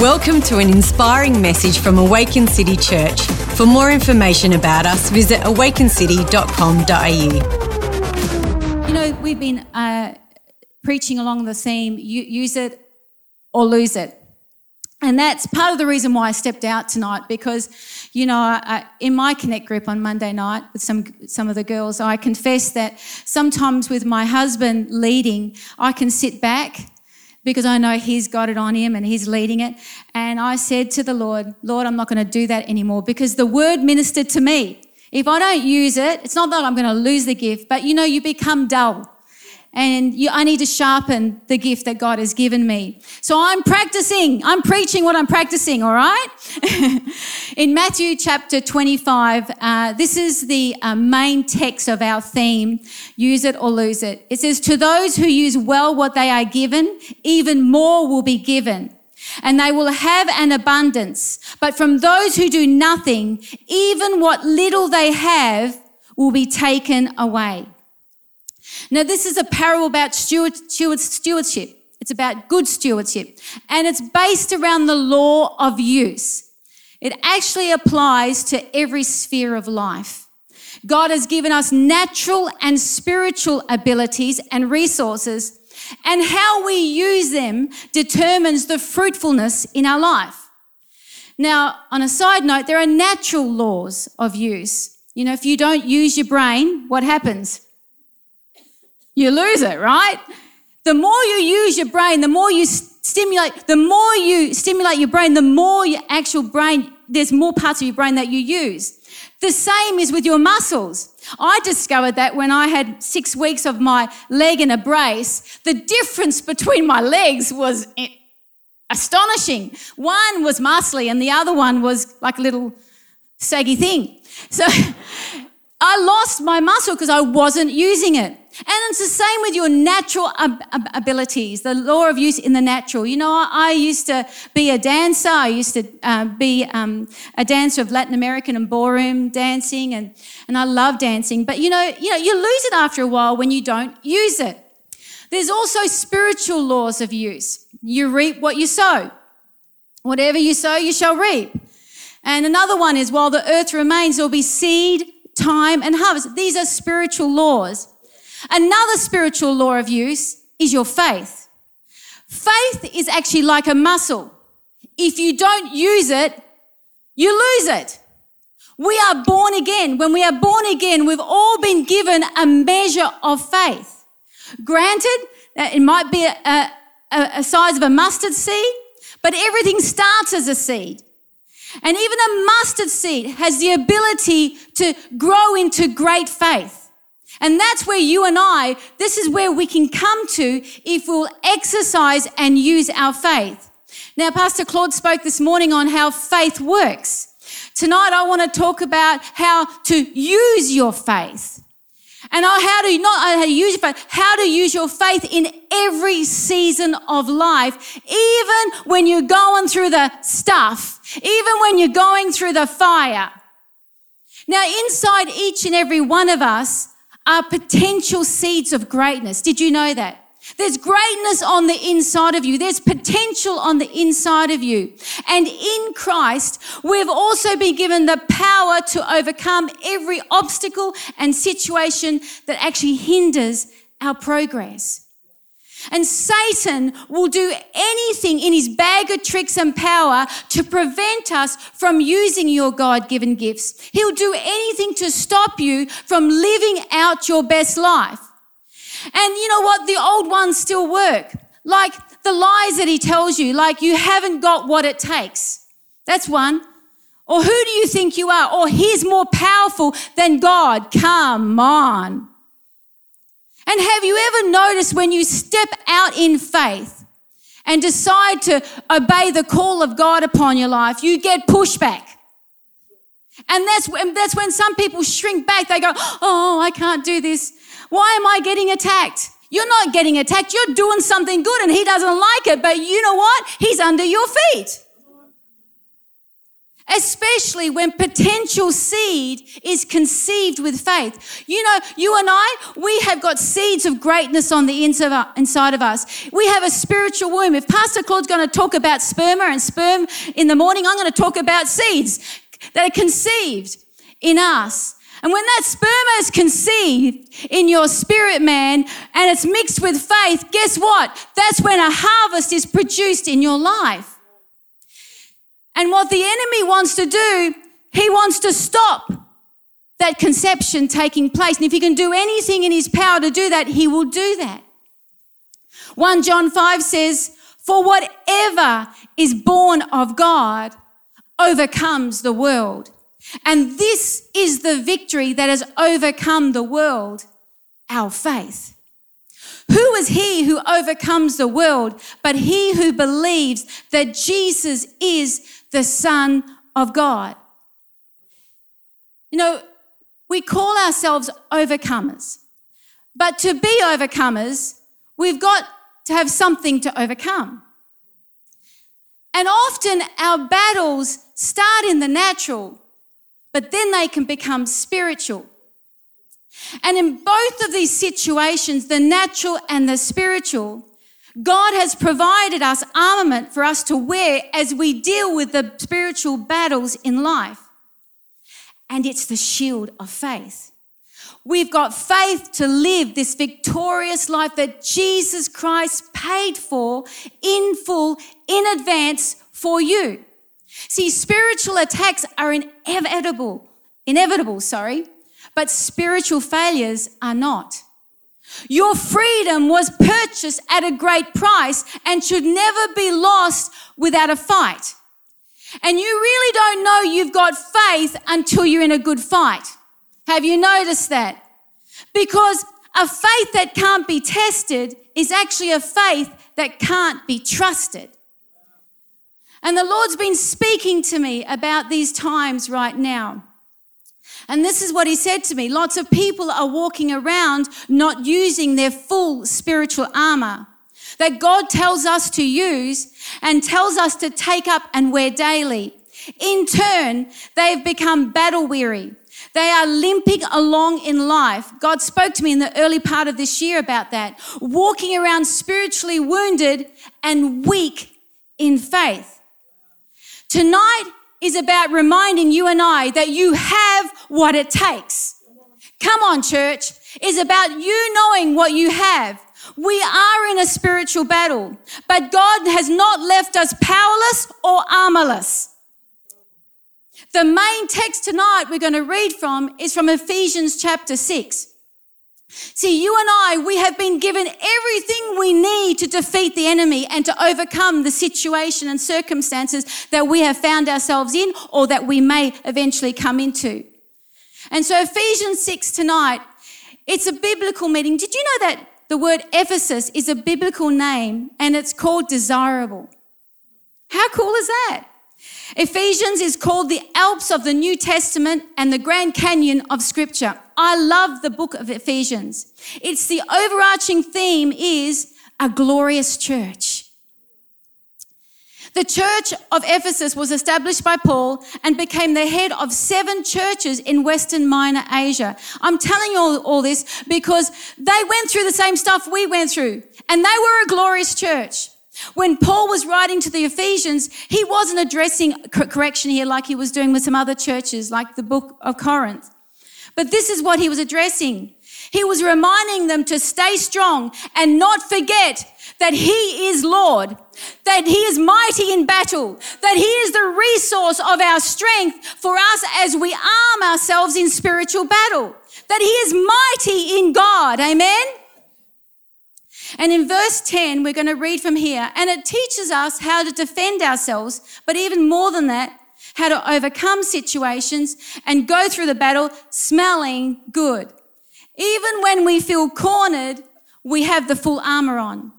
Welcome to an inspiring message from Awaken City Church. For more information about us, visit awakencity.com.au. You know, we've been uh, preaching along the theme use it or lose it. And that's part of the reason why I stepped out tonight because, you know, I, in my Connect group on Monday night with some, some of the girls, I confess that sometimes with my husband leading, I can sit back because I know He's got it on Him and He's leading it. And I said to the Lord, Lord, I'm not going to do that anymore because the word ministered to me. If I don't use it, it's not that I'm going to lose the gift, but you know, you become dull and you, I need to sharpen the gift that God has given me. So I'm practicing, I'm preaching what I'm practicing, all right? In Matthew chapter 25, uh, this is the uh, main text of our theme use it or lose it. It says, To those who use well what they are given, even more will be given. And they will have an abundance. But from those who do nothing, even what little they have will be taken away. Now, this is a parable about steward, steward, stewardship. It's about good stewardship. And it's based around the law of use. It actually applies to every sphere of life. God has given us natural and spiritual abilities and resources, and how we use them determines the fruitfulness in our life. Now, on a side note, there are natural laws of use. You know, if you don't use your brain, what happens? You lose it, right? The more you use your brain, the more you stimulate, the more you stimulate your brain, the more your actual brain, there's more parts of your brain that you use. The same is with your muscles. I discovered that when I had six weeks of my leg in a brace, the difference between my legs was astonishing. One was muscly and the other one was like a little saggy thing. So I lost my muscle because I wasn't using it. And it's the same with your natural abilities, the law of use in the natural. You know, I used to be a dancer. I used to uh, be um, a dancer of Latin American and ballroom dancing, and, and I love dancing. But you know, you know, you lose it after a while when you don't use it. There's also spiritual laws of use. You reap what you sow. Whatever you sow, you shall reap. And another one is while the earth remains, there'll be seed, time, and harvest. These are spiritual laws. Another spiritual law of use is your faith. Faith is actually like a muscle. If you don't use it, you lose it. We are born again. When we are born again, we've all been given a measure of faith. Granted, it might be a, a, a size of a mustard seed, but everything starts as a seed. And even a mustard seed has the ability to grow into great faith. And that's where you and I, this is where we can come to if we'll exercise and use our faith. Now, Pastor Claude spoke this morning on how faith works. Tonight, I want to talk about how to use your faith. And how to not how to use your faith, how to use your faith in every season of life, even when you're going through the stuff, even when you're going through the fire. Now, inside each and every one of us are potential seeds of greatness. Did you know that? There's greatness on the inside of you. There's potential on the inside of you. And in Christ, we've also been given the power to overcome every obstacle and situation that actually hinders our progress. And Satan will do anything in his bag of tricks and power to prevent us from using your God given gifts. He'll do anything to stop you from living out your best life. And you know what? The old ones still work. Like the lies that he tells you, like you haven't got what it takes. That's one. Or who do you think you are? Or he's more powerful than God. Come on. And have you ever noticed when you step out in faith and decide to obey the call of God upon your life, you get pushback. And that's when, that's when some people shrink back. They go, Oh, I can't do this. Why am I getting attacked? You're not getting attacked. You're doing something good and he doesn't like it. But you know what? He's under your feet. Especially when potential seed is conceived with faith. You know, you and I, we have got seeds of greatness on the inside of us. We have a spiritual womb. If Pastor Claude's going to talk about sperma and sperm in the morning, I'm going to talk about seeds that are conceived in us. And when that sperma is conceived in your spirit man and it's mixed with faith, guess what? That's when a harvest is produced in your life. And what the enemy wants to do, he wants to stop that conception taking place. And if he can do anything in his power to do that, he will do that. 1 John 5 says, For whatever is born of God overcomes the world. And this is the victory that has overcome the world, our faith. Who is he who overcomes the world but he who believes that Jesus is the Son of God. You know, we call ourselves overcomers, but to be overcomers, we've got to have something to overcome. And often our battles start in the natural, but then they can become spiritual. And in both of these situations, the natural and the spiritual, God has provided us armament for us to wear as we deal with the spiritual battles in life. And it's the shield of faith. We've got faith to live this victorious life that Jesus Christ paid for in full, in advance for you. See, spiritual attacks are inevitable, inevitable, sorry, but spiritual failures are not. Your freedom was purchased at a great price and should never be lost without a fight. And you really don't know you've got faith until you're in a good fight. Have you noticed that? Because a faith that can't be tested is actually a faith that can't be trusted. And the Lord's been speaking to me about these times right now. And this is what he said to me. Lots of people are walking around not using their full spiritual armor that God tells us to use and tells us to take up and wear daily. In turn, they've become battle weary. They are limping along in life. God spoke to me in the early part of this year about that. Walking around spiritually wounded and weak in faith. Tonight, is about reminding you and I that you have what it takes. Come on, church. Is about you knowing what you have. We are in a spiritual battle, but God has not left us powerless or armorless. The main text tonight we're going to read from is from Ephesians chapter 6. See, you and I, we have been given everything we need to defeat the enemy and to overcome the situation and circumstances that we have found ourselves in or that we may eventually come into. And so Ephesians 6 tonight, it's a biblical meeting. Did you know that the word Ephesus is a biblical name and it's called desirable? How cool is that? Ephesians is called the Alps of the New Testament and the Grand Canyon of Scripture. I love the book of Ephesians. It's the overarching theme is a glorious church. The church of Ephesus was established by Paul and became the head of seven churches in Western Minor Asia. I'm telling you all, all, this because they went through the same stuff we went through and they were a glorious church. When Paul was writing to the Ephesians, he wasn't addressing correction here like he was doing with some other churches, like the book of Corinth. But this is what he was addressing. He was reminding them to stay strong and not forget that he is Lord, that he is mighty in battle, that he is the resource of our strength for us as we arm ourselves in spiritual battle, that he is mighty in God. Amen. And in verse 10, we're going to read from here, and it teaches us how to defend ourselves, but even more than that, how to overcome situations and go through the battle smelling good. Even when we feel cornered, we have the full armor on.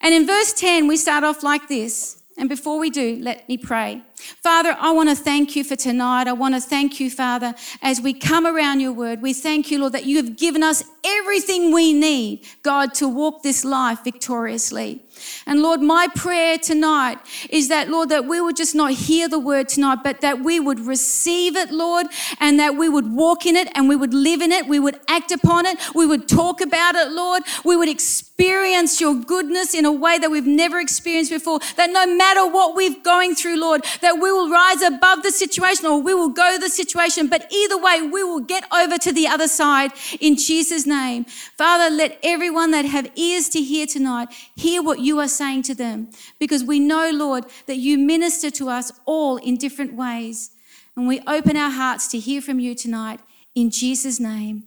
And in verse 10, we start off like this. And before we do, let me pray. Father, I want to thank you for tonight. I want to thank you, Father, as we come around your word. We thank you, Lord, that you have given us everything we need, God, to walk this life victoriously. And Lord, my prayer tonight is that, Lord, that we would just not hear the word tonight, but that we would receive it, Lord, and that we would walk in it and we would live in it. We would act upon it. We would talk about it, Lord. We would experience your goodness in a way that we've never experienced before. That no matter what we're going through, Lord, that we will rise above the situation or we will go the situation. But either way, we will get over to the other side in Jesus' name. Father, let everyone that have ears to hear tonight hear what you are saying to them because we know, Lord, that you minister to us all in different ways. And we open our hearts to hear from you tonight in Jesus' name.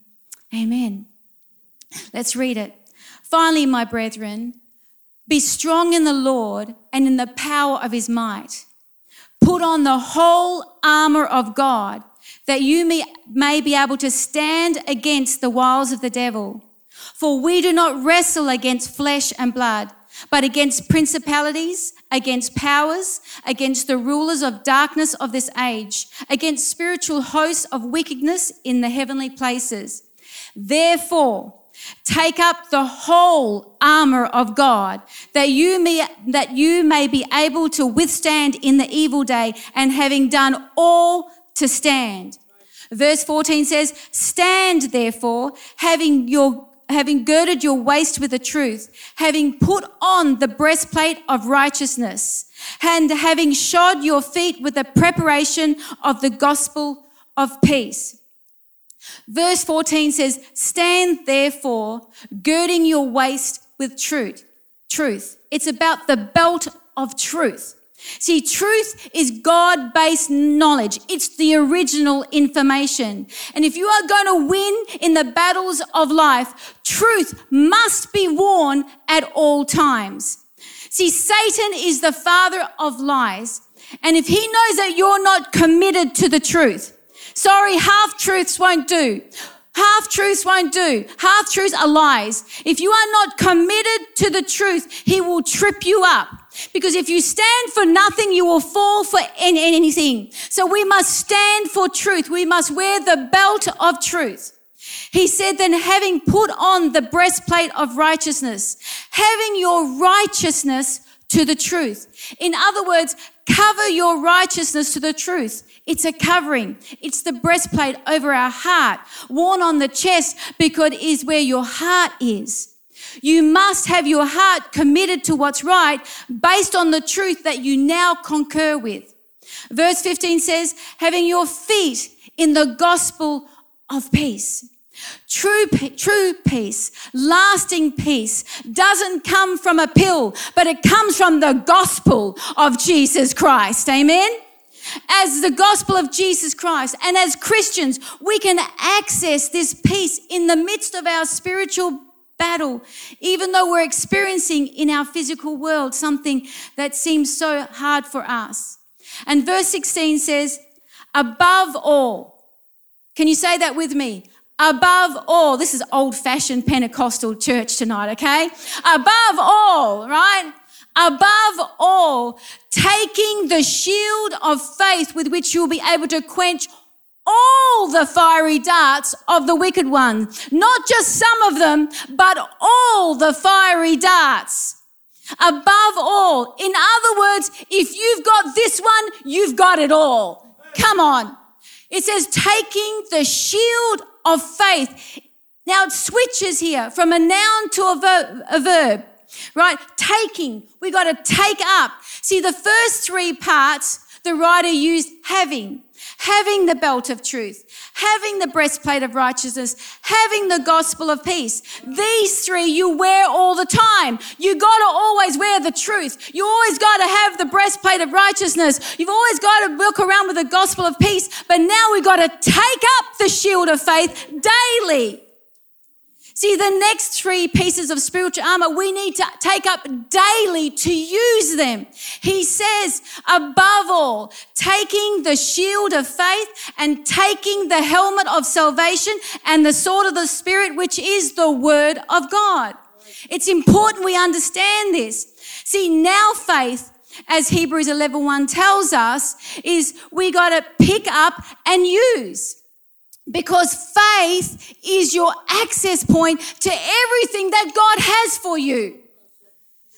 Amen. Let's read it. Finally, my brethren, be strong in the Lord and in the power of his might. Put on the whole armor of God that you may, may be able to stand against the wiles of the devil. For we do not wrestle against flesh and blood but against principalities, against powers, against the rulers of darkness of this age, against spiritual hosts of wickedness in the heavenly places. Therefore, take up the whole armor of God that you may, that you may be able to withstand in the evil day and having done all to stand. Verse 14 says, stand therefore, having your having girded your waist with the truth, having put on the breastplate of righteousness, and having shod your feet with the preparation of the gospel of peace. Verse 14 says, Stand therefore, girding your waist with truth. Truth. It's about the belt of truth. See, truth is God based knowledge. It's the original information. And if you are going to win in the battles of life, truth must be worn at all times. See, Satan is the father of lies. And if he knows that you're not committed to the truth, sorry, half truths won't do. Half truths won't do. Half truths are lies. If you are not committed to the truth, he will trip you up. Because if you stand for nothing, you will fall for anything. So we must stand for truth. We must wear the belt of truth. He said, then having put on the breastplate of righteousness, having your righteousness to the truth. In other words, cover your righteousness to the truth. It's a covering. It's the breastplate over our heart, worn on the chest because it is where your heart is. You must have your heart committed to what's right based on the truth that you now concur with. Verse 15 says, having your feet in the gospel of peace. True, true peace, lasting peace doesn't come from a pill, but it comes from the gospel of Jesus Christ. Amen? As the gospel of Jesus Christ and as Christians, we can access this peace in the midst of our spiritual battle, even though we're experiencing in our physical world something that seems so hard for us. And verse 16 says, above all, can you say that with me? Above all, this is old fashioned Pentecostal church tonight, okay? Above all, right? Above all, taking the shield of faith with which you'll be able to quench all the fiery darts of the wicked one. Not just some of them, but all the fiery darts. Above all. In other words, if you've got this one, you've got it all. Come on. It says taking the shield of faith. Now it switches here from a noun to a verb, a verb right? Taking. We got to take up. See, the first three parts, the writer used having having the belt of truth, having the breastplate of righteousness, having the gospel of peace. These three you wear all the time. You got to always wear the truth. You always got to have the breastplate of righteousness. You've always got to walk around with the gospel of peace. But now we've got to take up the shield of faith daily. See, the next three pieces of spiritual armor we need to take up daily to use them. He says, above all, taking the shield of faith and taking the helmet of salvation and the sword of the Spirit, which is the word of God. It's important we understand this. See, now faith as Hebrews 11:1 tells us, is we got to pick up and use. Because faith is your access point to everything that God has for you.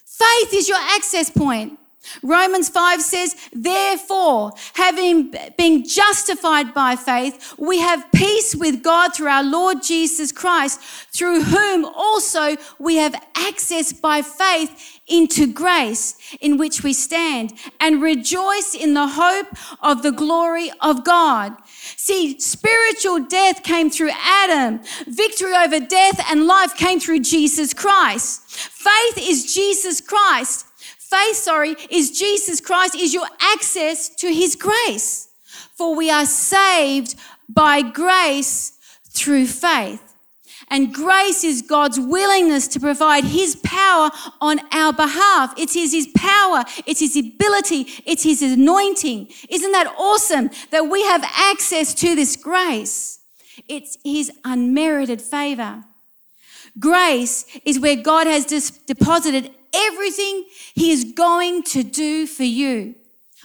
Faith is your access point. Romans 5 says, Therefore, having been justified by faith, we have peace with God through our Lord Jesus Christ, through whom also we have access by faith into grace in which we stand, and rejoice in the hope of the glory of God. See, spiritual death came through Adam, victory over death and life came through Jesus Christ. Faith is Jesus Christ. Faith, sorry, is Jesus Christ, is your access to his grace. For we are saved by grace through faith. And grace is God's willingness to provide His power on our behalf. It is His power, it's His ability, it's His anointing. Isn't that awesome that we have access to this grace? It's His unmerited favor. Grace is where God has deposited everything He is going to do for you.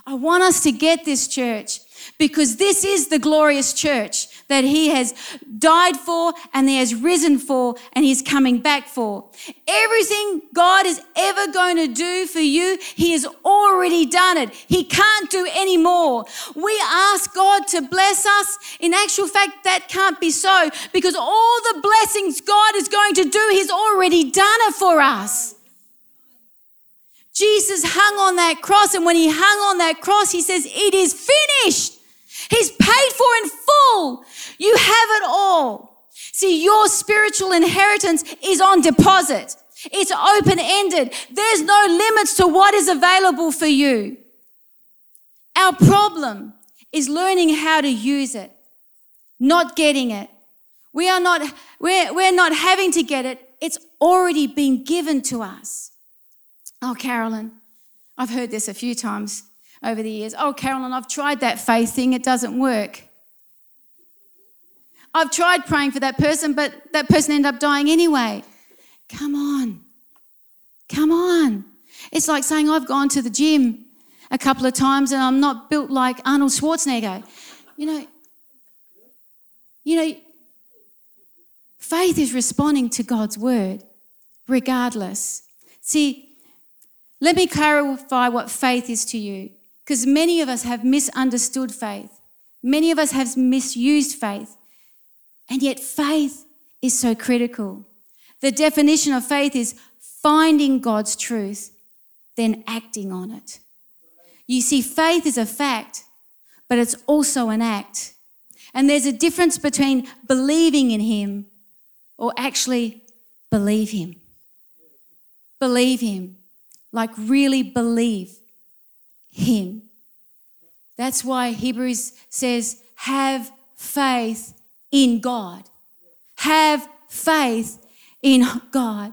I want us to get this, church, because this is the glorious church that He has died for and He has risen for and He's coming back for. Everything God is ever going to do for you, He has already done it. He can't do any more. We ask God to bless us. In actual fact, that can't be so because all the blessings God is going to do, He's already done it for us. Jesus hung on that cross, and when he hung on that cross, he says, It is finished. He's paid for in full. You have it all. See, your spiritual inheritance is on deposit. It's open ended. There's no limits to what is available for you. Our problem is learning how to use it, not getting it. We are not, we're, we're not having to get it. It's already been given to us. Oh, Carolyn, I've heard this a few times over the years. Oh, Carolyn, I've tried that faith thing, it doesn't work. I've tried praying for that person, but that person ended up dying anyway. Come on. Come on. It's like saying I've gone to the gym a couple of times and I'm not built like Arnold Schwarzenegger. You know, you know, faith is responding to God's word regardless. See, let me clarify what faith is to you, because many of us have misunderstood faith. Many of us have misused faith. And yet, faith is so critical. The definition of faith is finding God's truth, then acting on it. You see, faith is a fact, but it's also an act. And there's a difference between believing in Him or actually believe Him. Believe Him like really believe Him. That's why Hebrews says, have faith in God. Have faith in God.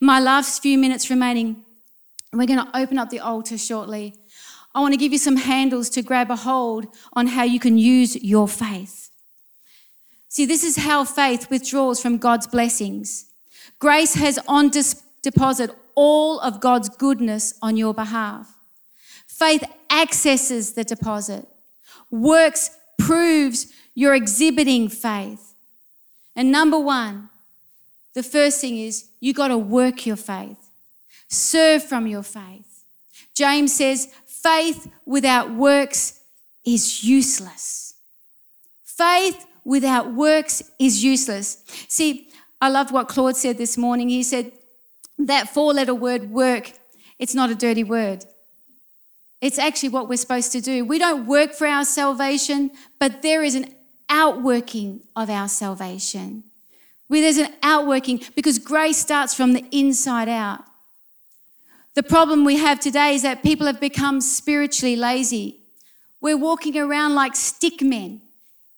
My last few minutes remaining, we're going to open up the altar shortly. I want to give you some handles to grab a hold on how you can use your faith. See, this is how faith withdraws from God's blessings. Grace has on deposit all of God's goodness on your behalf. Faith accesses the deposit. Works proves you're exhibiting faith. And number one, the first thing is you got to work your faith, serve from your faith. James says, faith without works is useless. Faith without works is useless. See, I loved what Claude said this morning. He said, that four letter word work, it's not a dirty word. It's actually what we're supposed to do. We don't work for our salvation, but there is an outworking of our salvation. Where there's an outworking because grace starts from the inside out. The problem we have today is that people have become spiritually lazy. We're walking around like stick men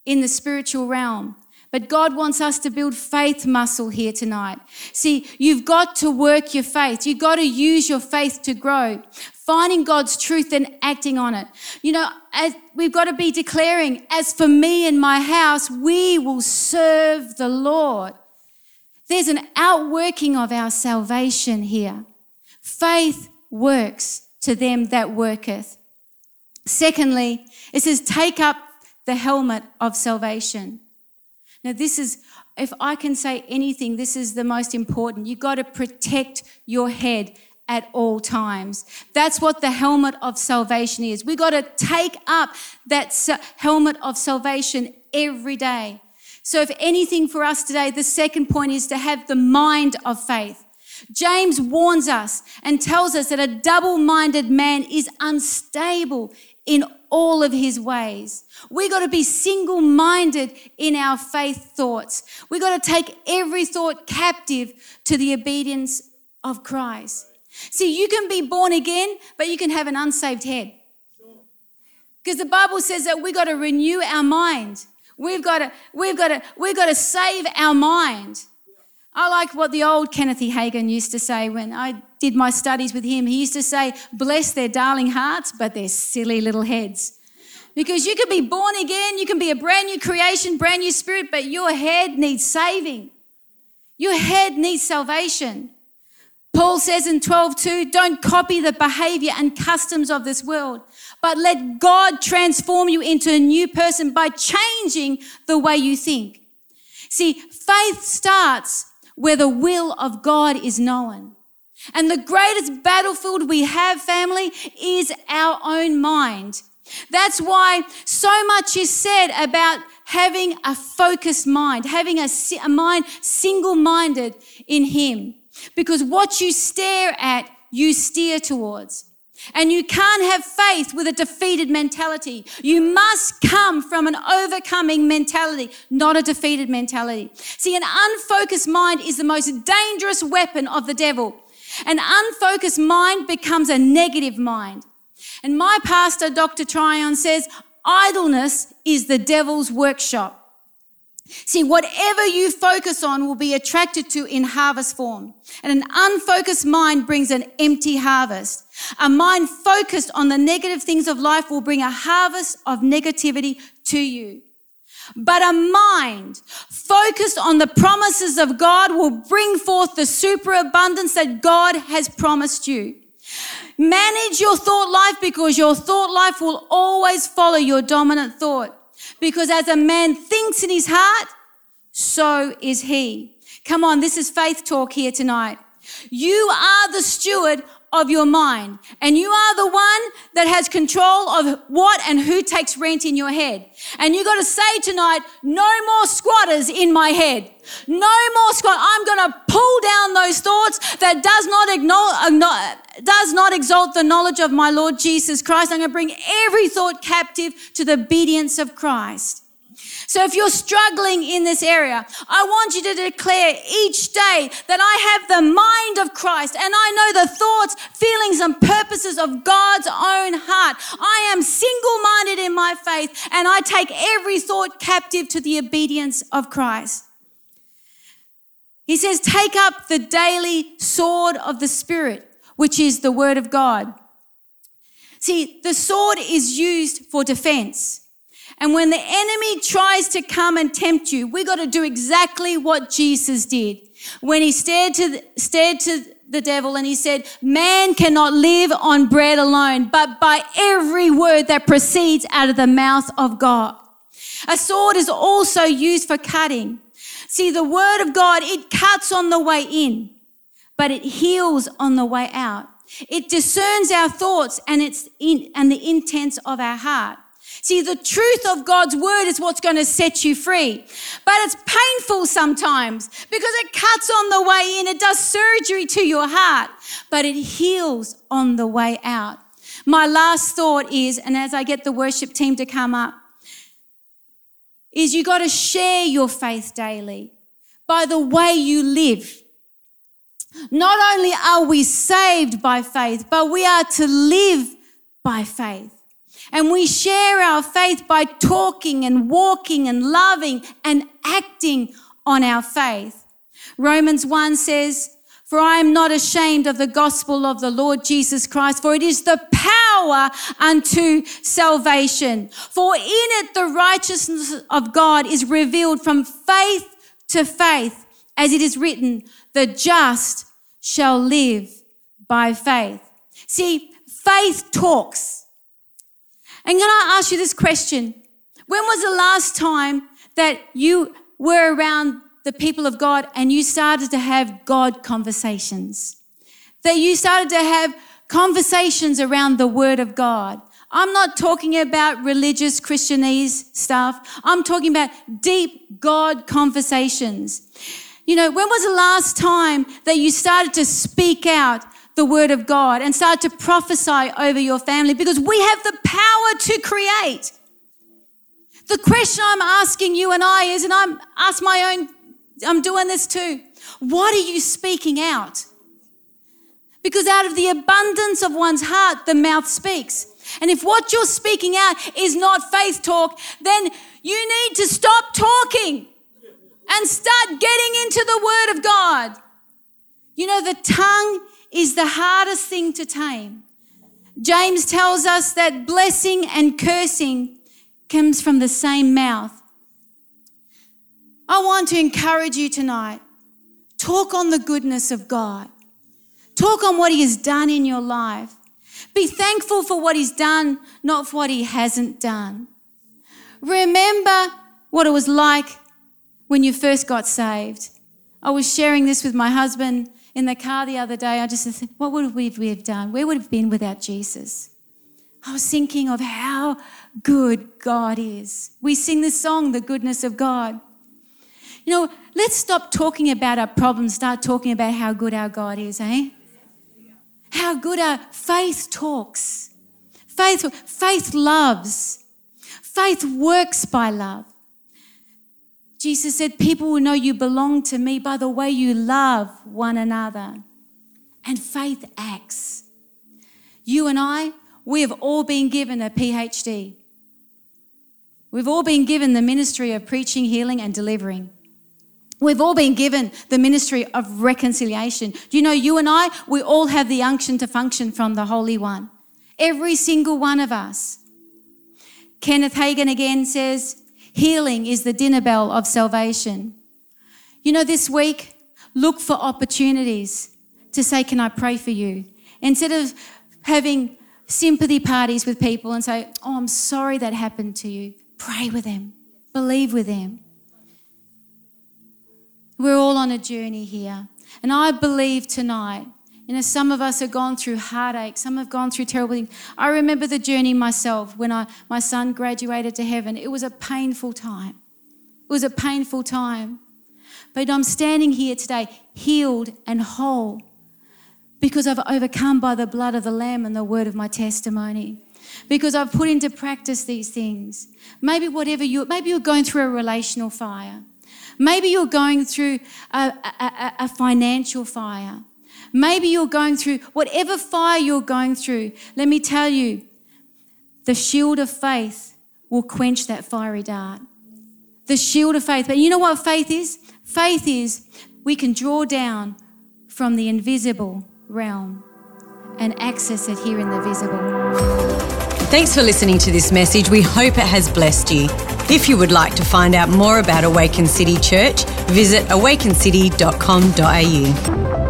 in the spiritual realm. But God wants us to build faith muscle here tonight. See, you've got to work your faith. You've got to use your faith to grow. Finding God's truth and acting on it. You know, we've got to be declaring, as for me and my house, we will serve the Lord. There's an outworking of our salvation here. Faith works to them that worketh. Secondly, it says, take up the helmet of salvation. Now, this is, if I can say anything, this is the most important. You've got to protect your head at all times. That's what the helmet of salvation is. We got to take up that helmet of salvation every day. So, if anything for us today, the second point is to have the mind of faith. James warns us and tells us that a double minded man is unstable in all of his ways. We got to be single minded in our faith thoughts. We got to take every thought captive to the obedience of Christ. See, you can be born again, but you can have an unsaved head. Because the Bible says that we've got to renew our mind. We've got to, we've got to, we've got to save our mind. I like what the old Kenneth E. Hagin used to say when I did my studies with him. He used to say, Bless their darling hearts, but their silly little heads. Because you can be born again, you can be a brand new creation, brand new spirit, but your head needs saving. Your head needs salvation. Paul says in 12:2, don't copy the behavior and customs of this world, but let God transform you into a new person by changing the way you think. See, faith starts where the will of God is known. And the greatest battlefield we have, family, is our own mind. That's why so much is said about having a focused mind, having a, a mind single minded in Him. Because what you stare at, you steer towards. And you can't have faith with a defeated mentality. You must come from an overcoming mentality, not a defeated mentality. See, an unfocused mind is the most dangerous weapon of the devil. An unfocused mind becomes a negative mind. And my pastor, Dr. Tryon, says idleness is the devil's workshop. See, whatever you focus on will be attracted to in harvest form. And an unfocused mind brings an empty harvest. A mind focused on the negative things of life will bring a harvest of negativity to you. But a mind focused on the promises of God will bring forth the superabundance that God has promised you. Manage your thought life because your thought life will always follow your dominant thought. Because as a man thinks in his heart, so is he. Come on, this is faith talk here tonight. You are the steward of your mind. And you are the one that has control of what and who takes rent in your head. And you got to say tonight, no more squatters in my head. No more squat. I'm going to pull down those thoughts that does not acknowledge, uh, does not exalt the knowledge of my Lord Jesus Christ. I'm going to bring every thought captive to the obedience of Christ. So if you're struggling in this area, I want you to declare each day that I have the mind of Christ and I know the thoughts, feelings, and purposes of God's own heart. I am single minded in my faith and I take every thought captive to the obedience of Christ. He says, take up the daily sword of the Spirit, which is the word of God. See, the sword is used for defense. And when the enemy tries to come and tempt you, we got to do exactly what Jesus did. When he stared to the, stared to the devil and he said, man cannot live on bread alone, but by every word that proceeds out of the mouth of God. A sword is also used for cutting. See, the word of God, it cuts on the way in, but it heals on the way out. It discerns our thoughts and it's in, and the intents of our heart. See, the truth of God's word is what's going to set you free. But it's painful sometimes because it cuts on the way in. It does surgery to your heart, but it heals on the way out. My last thought is, and as I get the worship team to come up, is you got to share your faith daily by the way you live. Not only are we saved by faith, but we are to live by faith. And we share our faith by talking and walking and loving and acting on our faith. Romans 1 says, For I am not ashamed of the gospel of the Lord Jesus Christ, for it is the power unto salvation. For in it the righteousness of God is revealed from faith to faith, as it is written, the just shall live by faith. See, faith talks. And can I ask you this question? When was the last time that you were around the people of God and you started to have God conversations? That you started to have conversations around the Word of God. I'm not talking about religious Christianese stuff. I'm talking about deep God conversations. You know, when was the last time that you started to speak out the word of God and started to prophesy over your family? Because we have the power to create. The question I'm asking you and I is, and I'm ask my own, I'm doing this too. What are you speaking out? Because out of the abundance of one's heart, the mouth speaks. And if what you're speaking out is not faith talk, then you need to stop talking and start getting into the Word of God. You know, the tongue is the hardest thing to tame. James tells us that blessing and cursing comes from the same mouth. I want to encourage you tonight. Talk on the goodness of God. Talk on what He has done in your life. Be thankful for what He's done, not for what He hasn't done. Remember what it was like when you first got saved. I was sharing this with my husband in the car the other day. I just said, What would we have done? Where would have been without Jesus? I was thinking of how good God is. We sing this song, The Goodness of God. You know, let's stop talking about our problems, start talking about how good our God is, eh? How good our faith talks. Faith, faith loves. Faith works by love. Jesus said, People will know you belong to me by the way you love one another. And faith acts. You and I, we have all been given a PhD. We've all been given the ministry of preaching, healing, and delivering. We've all been given the ministry of reconciliation. You know, you and I, we all have the unction to function from the Holy One. Every single one of us. Kenneth Hagin again says, healing is the dinner bell of salvation. You know, this week, look for opportunities to say, Can I pray for you? Instead of having sympathy parties with people and say, Oh, I'm sorry that happened to you, pray with them, believe with them. We're all on a journey here. And I believe tonight, you know, some of us have gone through heartache, some have gone through terrible things. I remember the journey myself when I, my son graduated to heaven. It was a painful time. It was a painful time. But I'm standing here today, healed and whole, because I've overcome by the blood of the Lamb and the word of my testimony. Because I've put into practice these things. Maybe whatever you, maybe you're going through a relational fire. Maybe you're going through a, a, a, financial fire. Maybe you're going through whatever fire you're going through. Let me tell you, the shield of faith will quench that fiery dart. The shield of faith. But you know what faith is? Faith is we can draw down from the invisible realm and access it here in the visible. Thanks for listening to this message. We hope it has blessed you. If you would like to find out more about Awaken City Church, visit awakencity.com.au.